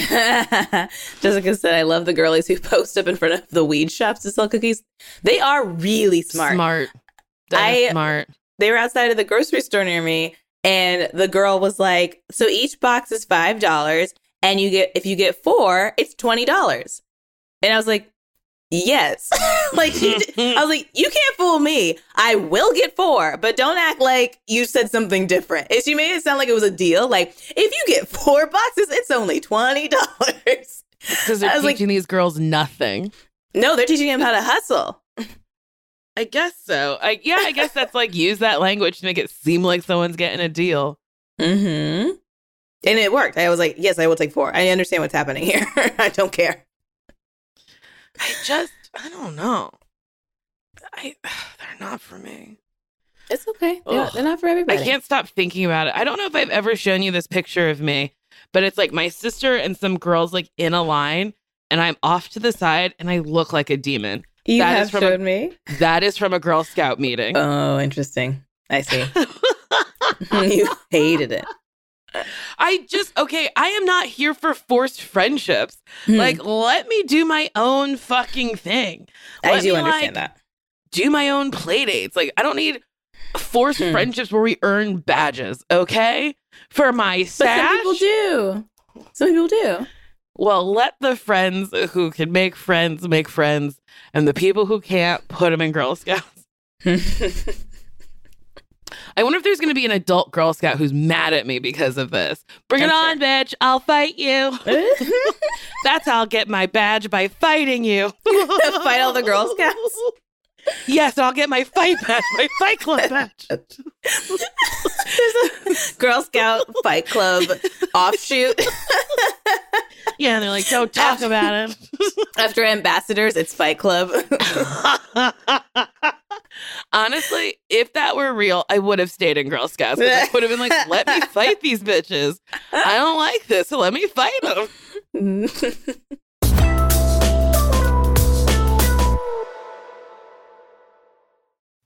Jessica said, I love the girlies who post up in front of the weed shops to sell cookies. They are really smart. Smart. I- smart. They were outside of the grocery store near me, and the girl was like, So each box is $5, and you get, if you get four, it's $20. And I was like, Yes. like, I was like, You can't fool me. I will get four, but don't act like you said something different. And she made it sound like it was a deal. Like, if you get four boxes, it's only $20. Because they're was like- teaching these girls nothing. No, they're teaching them how to hustle. I guess so. I yeah, I guess that's like use that language to make it seem like someone's getting a deal. Mm-hmm. And it worked. I was like, yes, I will take four. I understand what's happening here. I don't care. I just I don't know. I they're not for me. It's okay. They're, they're not for everybody. I can't stop thinking about it. I don't know if I've ever shown you this picture of me, but it's like my sister and some girls like in a line, and I'm off to the side and I look like a demon. You That have is from a- showed me. That is from a Girl Scout meeting. Oh, interesting. I see. you hated it. I just okay, I am not here for forced friendships. Hmm. Like let me do my own fucking thing. I do me, understand like, that. Do my own play dates. Like I don't need forced Hmm. friendships where we earn badges, okay? For my But some sash. people do. Some people do. Well, let the friends who can make friends make friends, and the people who can't put them in Girl Scouts. I wonder if there's going to be an adult Girl Scout who's mad at me because of this. Bring it I'm on, bitch. I'll fight you. That's how I'll get my badge by fighting you. Fight all the Girl Scouts? Yes, I'll get my fight badge, my fight club badge. There's a Girl Scout Fight Club offshoot. Yeah, and they're like, don't talk about it. After ambassadors, it's Fight Club. Honestly, if that were real, I would have stayed in Girl Scouts. I would have been like, let me fight these bitches. I don't like this, so let me fight them.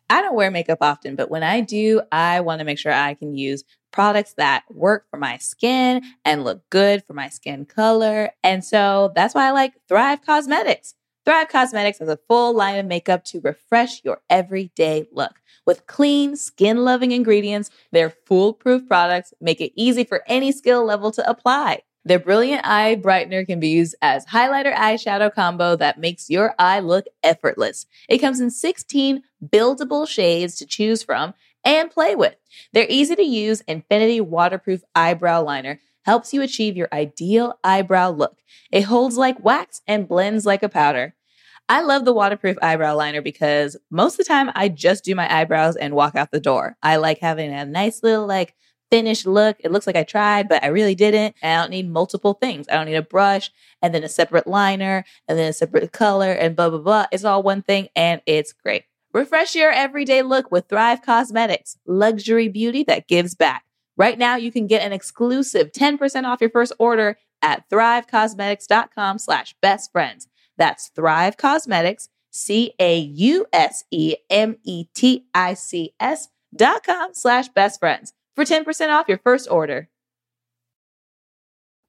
I don't wear makeup often, but when I do, I want to make sure I can use products that work for my skin and look good for my skin color. And so that's why I like Thrive Causemetics. Thrive Causemetics has a full line of makeup to refresh your everyday look. With clean, skin loving ingredients, their foolproof products make it easy for any skill level to apply. Their brilliant eye brightener can be used as highlighter eyeshadow combo that makes your eye look effortless. It comes in 16 buildable shades to choose from and play with. Their easy to use Infinity waterproof eyebrow liner helps you achieve your ideal eyebrow look. It holds like wax and blends like a powder. I love the waterproof eyebrow liner because most of the time I just do my eyebrows and walk out the door. I like having a nice little like finished look. It looks like I tried, but I really didn't. I don't need multiple things. I don't need a brush and then a separate liner and then a separate color and blah, blah, blah. It's all one thing and it's great. Refresh your everyday look with Thrive Causemetics, luxury beauty that gives back. Right now, you can get an exclusive 10% off your first order at thrivecausemetics.com slash best friends. That's Thrive Causemetics, C A U S E M E T I C S dot com slash best friends for 10% off your first order.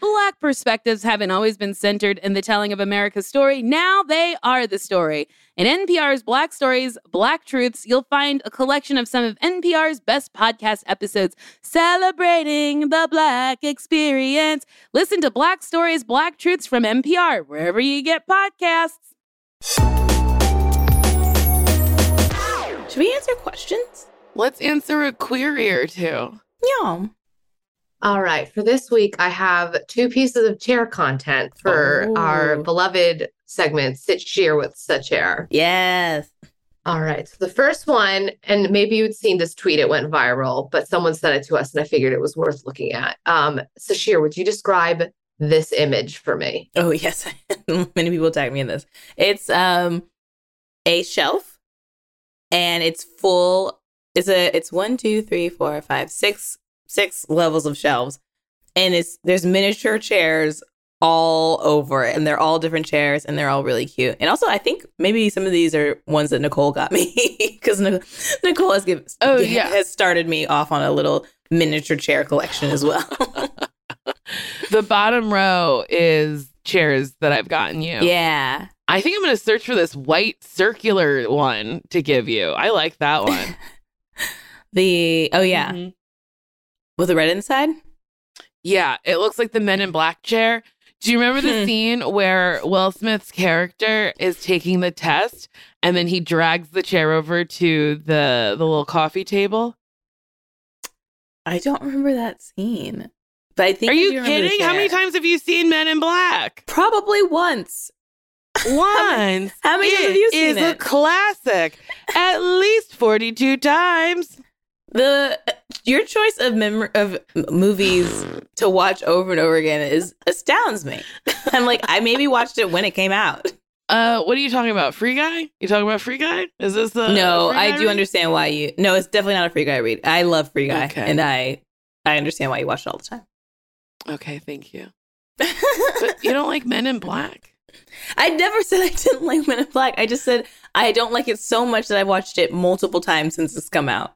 Black perspectives haven't always been centered in the telling of America's story. Now they are the story. In NPR's Black Stories, Black Truths, you'll find a collection of some of NPR's best podcast episodes celebrating the Black experience. Listen to Black Stories, Black Truths from NPR, wherever you get podcasts. Should we answer questions? Let's answer a query or two. Yeah. All right. For this week, I have two pieces of chair content for our Oh. beloved segment, Sit Cheer with Sit Chair. Yes. All right. So the first one, and maybe you'd seen this tweet, it went viral, but someone sent it to us and I figured it was worth looking at. Um, Sasheer, would you describe this image for me? Oh yes, many people tag me in this. It's um a shelf, and it's full. It's a it's one, two, three, four, five, six, six levels of shelves, and it's there's miniature chairs all over it, and they're all different chairs, and they're all really cute. And also, I think maybe some of these are ones that Nicole got me because Nicole has given Oh, yeah. has started me off on a little miniature chair collection as well. The bottom row is chairs that I've gotten you. yeah. I think I'm going to search for this white circular one to give you. I like that one. The oh yeah, Mhm. With the red inside. Yeah, it looks like the Men in Black chair. Do you remember the Hmm. scene where Will Smith's character is taking the test and then he drags the chair over to the the little coffee table? I don't remember that scene, but I think. Are you kidding? How many times have you seen Men in Black? Probably once. Once. How many times have you seen is a classic. At least 42 times. The your choice of mem- of movies to watch over and over again is astounds me. I'm like, I maybe watched it when it came out. Uh, what are you talking about? Free Guy? You talking about Free Guy? Is this the no, I do read? understand why you. No, it's definitely not a Free Guy read. I love Free Guy, Okay. and I I understand why you watch it all the time. Okay, thank you. But you don't like Men in Black? I never said I didn't like Men in Black. I just said I don't like it so much that I've watched it multiple times since it's come out.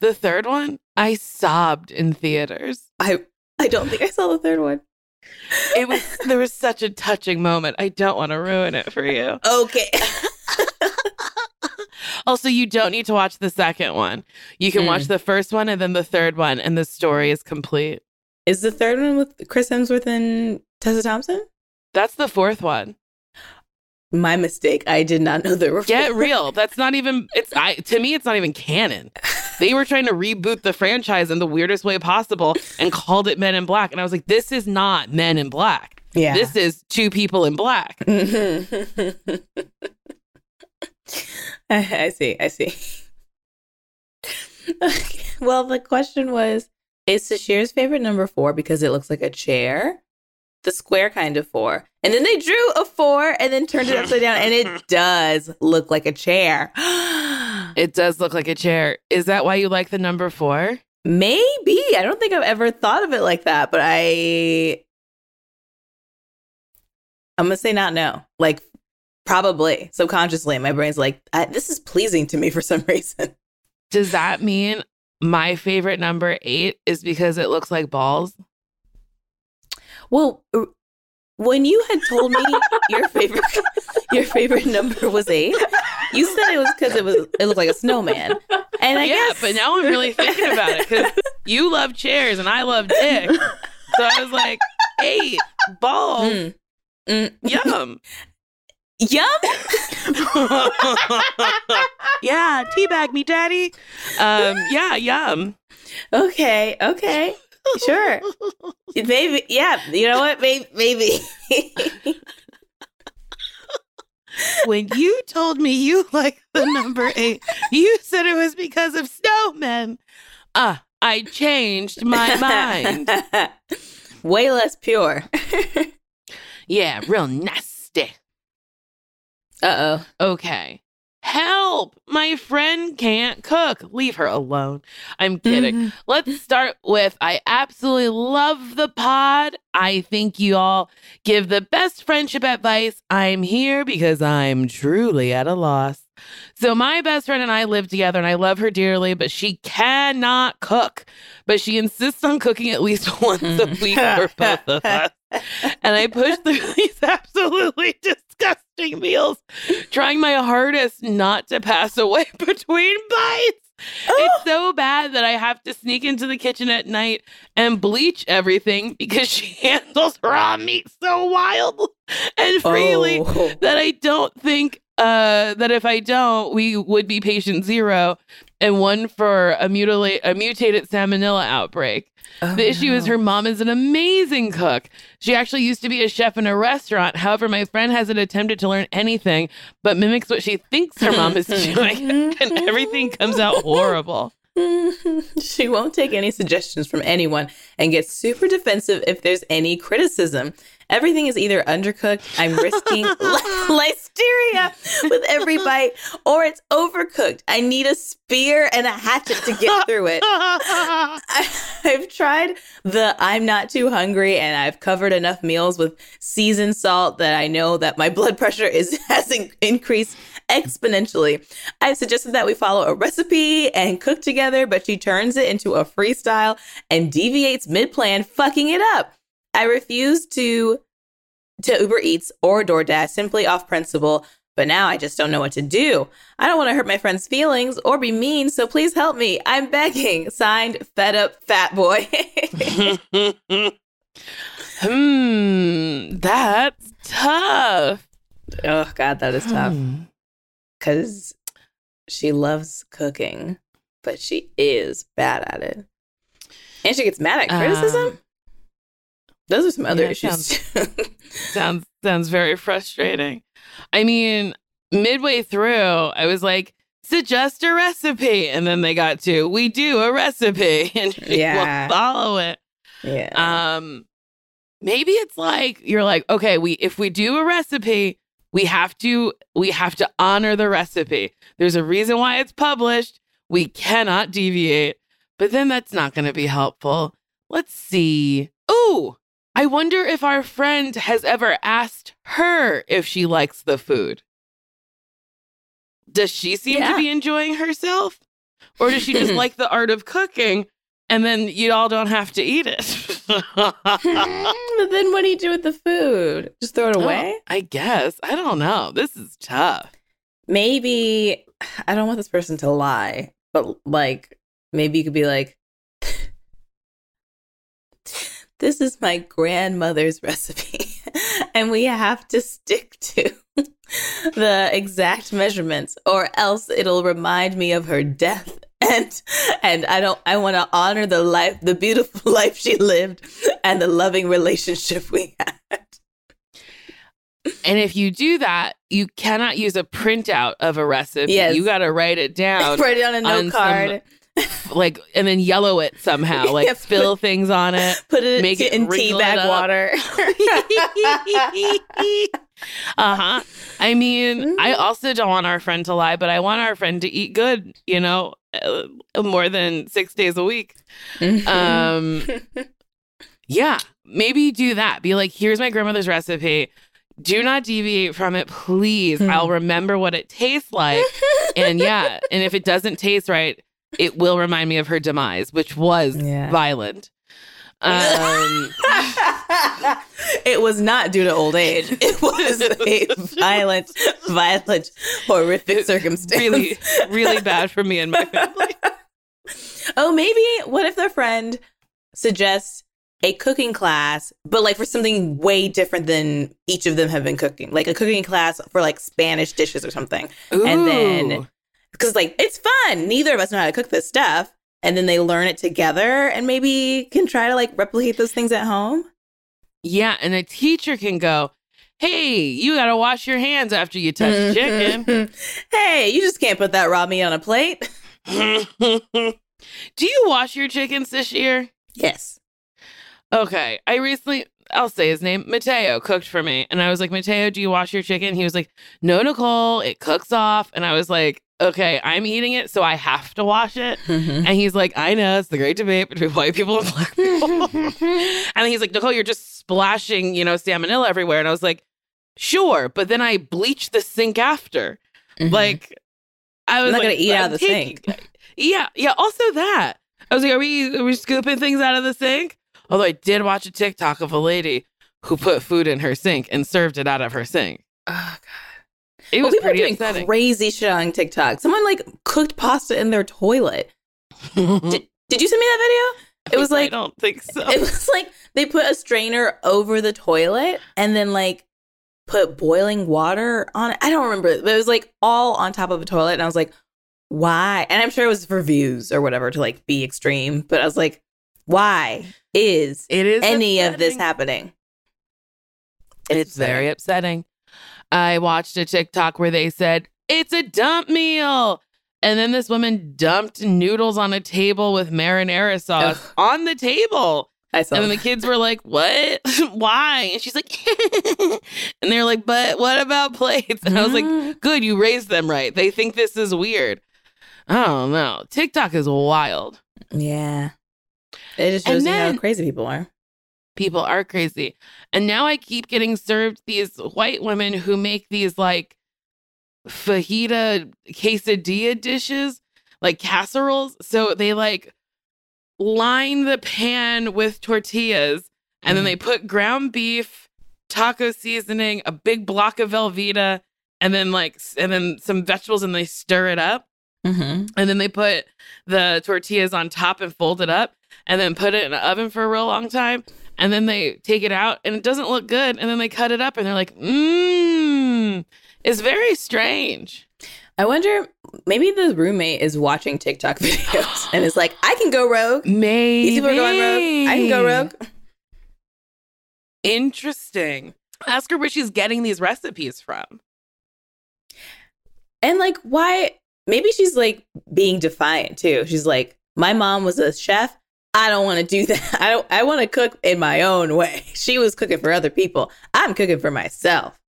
The third one, I sobbed in theaters. I I don't think I saw the third one. It was there was such a touching moment. I don't want to ruin it for you. Okay. Also, you don't need to watch the second one. You can Mm. watch the first one and then the third one, and the story is complete. Is the third one with Chris Hemsworth and Tessa Thompson? That's the fourth one. My mistake. I did not know there were. Get four. real. That's not even it's I to me it's not even canon. They were trying to reboot the franchise in the weirdest way possible and called it Men in Black. And I was like, this is not Men in Black. Yeah. This is two people in black. I see. I see. Okay. Well, the question was Is Sasheer's favorite number four because it looks like a chair? The square kind of four. And then they drew a four and then turned it upside down, and it does look like a chair. It does look like a chair. Is that why you like the number four? Maybe. I don't think I've ever thought of it like that, but I. I'm going to say not no. Like, probably subconsciously, my brain's like, this is pleasing to me for some reason. Does that mean my favorite number eight is because it looks like balls? Well, when you had told me your favorite your favorite number was eight, you said it was because it was it looked like a snowman, and I yeah, guess but now I'm really thinking about it because you love chairs and I love dick. So I was like, eight ball. Mm. Mm. yum. yum. yeah, teabag me, daddy. Um, yeah, yum. Okay, okay, sure, maybe. Yeah, you know what? Maybe, maybe. When you told me you like the number eight, you said it was because of snowmen. Ah, I changed my mind. Way less pure. Yeah, real nasty. Uh oh. Okay. Help! My friend can't cook. Leave her alone. I'm kidding. Mm-hmm. Let's start with I absolutely love the pod. I think you all give the best friendship advice. I'm here because I'm truly at a loss. So, my best friend and I live together, and I love her dearly, but she cannot cook. But she insists on cooking at least once a week for both of us. Mm-hmm. And I push through these absolutely disgusting meals, trying my hardest not to pass away between bites. It's so bad that I have to sneak into the kitchen at night and bleach everything because she handles raw meat so wild and freely Oh. that I don't think uh, that if I don't, we would be patient zero and one for a mutilate a mutated salmonella outbreak. Oh, The issue is her mom is an amazing cook. She actually used to be a chef in a restaurant. However, my friend hasn't attempted to learn anything, but mimics what she thinks her mom is doing, and everything comes out horrible. she won't take any suggestions from anyone and gets super defensive if there's any criticism. Everything is either undercooked, I'm risking listeria with every bite, or it's overcooked. I need a spear and a hatchet to get through it. I, I've tried the I'm not too hungry and I've covered enough meals with seasoned salt that I know that my blood pressure is has in- increased exponentially. I've suggested that we follow a recipe and cook together, but she turns it into a freestyle and deviates mid-plan, fucking it up. I refuse to to Uber Eats or DoorDash simply off principle, but now I just don't know what to do. I don't want to hurt my friend's feelings or be mean, so please help me. I'm begging. Signed, fed up fat boy. hmm, that's tough. oh God, that is tough. Hmm. Because she loves cooking, but she is bad at it, and she gets mad at criticism. Um, Those are some other yeah, issues. sounds sounds very frustrating. I mean, midway through, I was like, suggest a recipe. And then they got to, we do a recipe and she Yeah. will follow it. Yeah. Um, maybe it's like you're like, okay, we if we do a recipe, we have to we have to honor the recipe. There's a reason why it's published. We cannot deviate. But then that's not going to be helpful. Let's see. Oh, I wonder if our friend has ever asked her if she likes the food. Does she seem Yeah. to be enjoying herself? Or does she just like the art of cooking and then you all don't have to eat it? but then what do you do with the food? Just throw it oh, away? Oh, I guess. I don't know. This is tough. Maybe I don't want this person to lie, but like maybe you could be like this is my grandmother's recipe and we have to stick to the exact measurements or else it'll remind me of her death and and I don't I want to honor the life the beautiful life she lived and the loving relationship we had. And if you do that, you cannot use a printout of a recipe. Yes. You got to write it down, Write it on a note on card. Like, and then yellow it somehow, like Yeah, spill things on it. Put it Make it in tea bag water. uh huh. I mean, I Mm-hmm. also don't want our friend to lie, but I want our friend to eat good, you know, uh, more than six days a week. Um, yeah, maybe do that. Be like, here's my grandmother's recipe. Do not deviate from it, please. Hmm. I'll remember what it tastes like. and yeah, and if it doesn't taste right, it will remind me of her demise, which was Yeah. violent. Um, it was not due to old age. It was a violent, violent, horrific circumstance. really, really bad for me and my family. Oh, maybe what if their friend suggests a cooking class, but like for something way different than each of them have been cooking, like a cooking class for like Spanish dishes or something. And then- Ooh. Because like it's fun. Neither of us know how to cook this stuff. And then they learn it together and maybe can try to like replicate those things at home. yeah, and a teacher can go, "Hey, you got to wash your hands after you touch chicken." hey, you just can't put that raw meat on a plate. Do you wash your chickens this year? Yes. Okay. I recently, I'll say his name, Mateo, cooked for me. And I was like, Mateo, do you wash your chicken? He was like, No, Nicole, it cooks off. And I was like, Okay, I'm eating it, so I have to wash it. Mm-hmm. And he's like, I know, it's the great debate between white people and black people. and he's like, Nicole, you're just splashing, you know, salmonella everywhere. And I was like, Sure. But then I bleach the sink after. Mm-hmm. Like, I was I'm not like, gonna eat out of the taking- Yeah, yeah. Also that I was like, are we are we scooping things out of the sink? Although I did watch a TikTok of a lady who put food in her sink and served it out of her sink. It was people pretty doing upsetting. crazy shit on TikTok. Someone like cooked pasta in their toilet. Did, did you send me that video? It was like I don't think so. it was like they put a strainer over the toilet and then like put boiling water on it. I don't remember, but it was like all on top of a toilet, and I was like, why? And I'm sure it was for views or whatever to like be extreme, but I was like, why is it is any of this upsetting. happening? It's very upsetting. I watched a TikTok where they said, it's a dump meal. And then this woman dumped noodles on a table with marinara sauce Ugh. on the table. I saw. And then the kids were like, What? Why? And she's like, And they're like, But what about plates? And I was like. Good, you raised them right. They think this is weird. I don't know. TikTok is wild. yeah, it just shows you how crazy people are. People are crazy. And now I keep getting served these white women who make these like fajita quesadilla dishes, like casseroles. So they like line the pan with tortillas and then they put ground beef, taco seasoning, a big block of Velveeta, and then like, and then some vegetables and they stir it up. Mm-hmm. And then they put the tortillas on top and fold it up and then put it in the oven for a real long time. And then they take it out and it doesn't look good. And then they cut it up and they're like, mmm. It's very strange. I wonder, maybe the roommate is watching TikTok videos and is like, I can go rogue. Maybe. These people are going rogue. I can go rogue. Interesting. Ask her where she's getting these recipes from. And like, why? maybe she's like being defiant too. She's like, my mom was a chef. I don't want to do that. I don't. I want to cook in my own way. She was cooking for other people. I'm cooking for myself.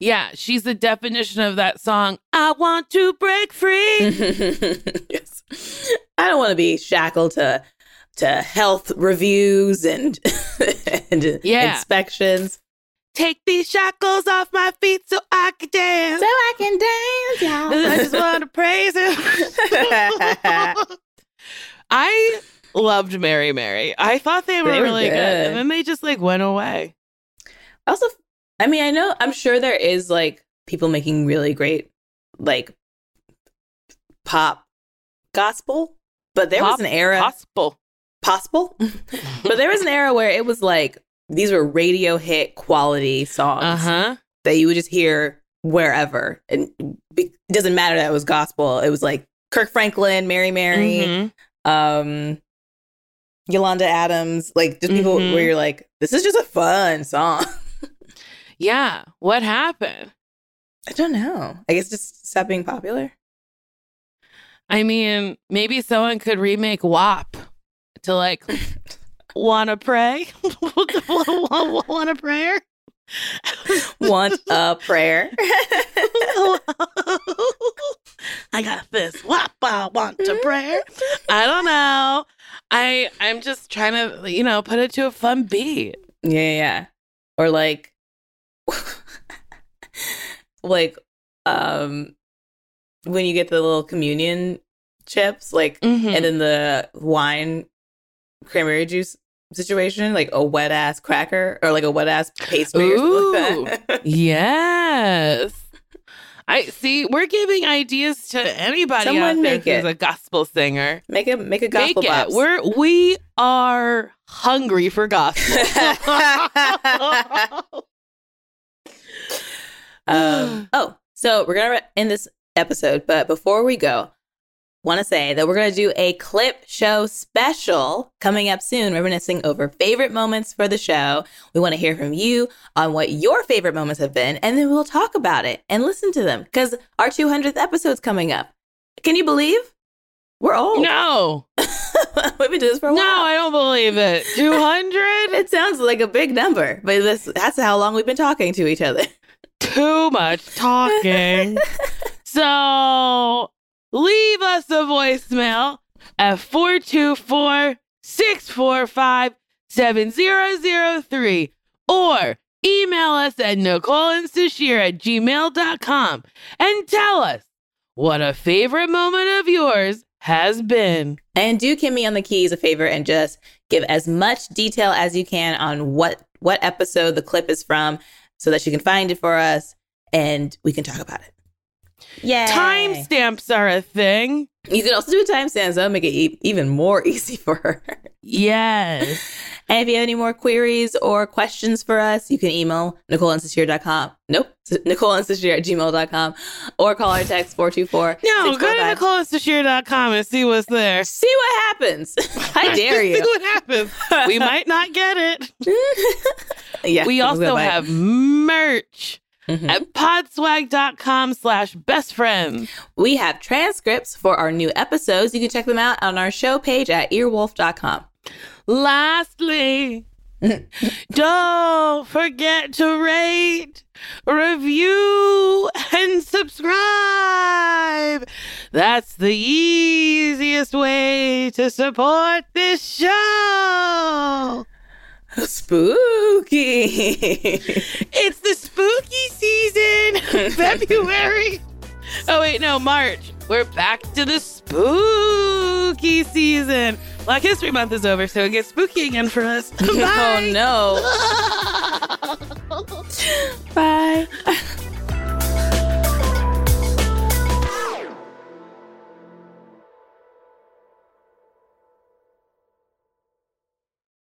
Yeah, she's the definition of that song. I want to break free. yes. I don't want to be shackled to to health reviews and and Yeah. inspections. Take these shackles off my feet so I can dance. So I can dance, y'all. I just want to praise him. I loved Mary Mary. I thought they were, They were really good. good. And then they just like went away. also, I mean, I know, I'm sure there is like people making really great like pop gospel, but there was an era Gospel. possible, but there was an era where it was like these were radio hit quality songs Uh huh. that you would just hear wherever, and it doesn't matter that it was gospel. It was like Kirk Franklin, Mary Mary, Mhm. um Yolanda Adams, like just people Mhm. where you're like, this is just a fun song. Yeah. What happened? I don't know. I guess just stop being popular. I mean, maybe someone could remake WAP to like wanna pray. want a prayer? Want a prayer. I got this. WAP I want a prayer. I don't know. I I'm just trying to, you know, put it to a fun beat. yeah, yeah, yeah. Or like like um when you get the little communion chips, like Mhm. and then the wine cranberry juice situation, like a wet ass cracker or like a wet ass pastry or something like that. Yes. I see. We're giving ideas to anybody Someone make who's it. a gospel singer. make a make a gospel Make it. box. We're we are hungry for gospel. um, oh, so we're gonna end this episode, but before we go, want to say that we're gonna do a clip show special coming up soon, reminiscing over favorite moments for the show. We want to hear from you on what your favorite moments have been, and then we'll talk about it and listen to them because our 200th episode's coming up. Can you believe? We're old. no, We've been doing this for a no, while. I don't believe it. Two hundred. It sounds like a big number, but this, that's how long we've been talking to each other. Too much talking. so leave us a voicemail at 424 645 7003 or email us at Nicole and Sasheer at gmail.com and tell us what a favorite moment of yours has been. And do Kimmy on the keys a favor and just give as much detail as you can on what what episode the clip is from so that she can find it for us and we can talk about it. Yeah. Timestamps are a thing. You can also do a timestamp, so that'll make it e- even more easy for her. Yes. And if you have any more queries or questions for us, you can email NicoleandSasheer.com. Nope. Nicole and Sasheer at gmail.com or call or text 424 No, go to NicoleandSasheer.com and see what's there. See what happens. I dare See you. what happens. We might not get it. yeah, We also go by it. have merch Mhm. at podswag.com slash best friends. We have transcripts for our new episodes. You can check them out on our show page at earwolf.com. Lastly, don't forget to rate, review, and subscribe. That's the easiest way to support this show. Spooky. It's the spooky season, February. Oh, wait, no, March. We're back to the spooky season. Black History Month is over, so it gets spooky again for us. oh no. Bye.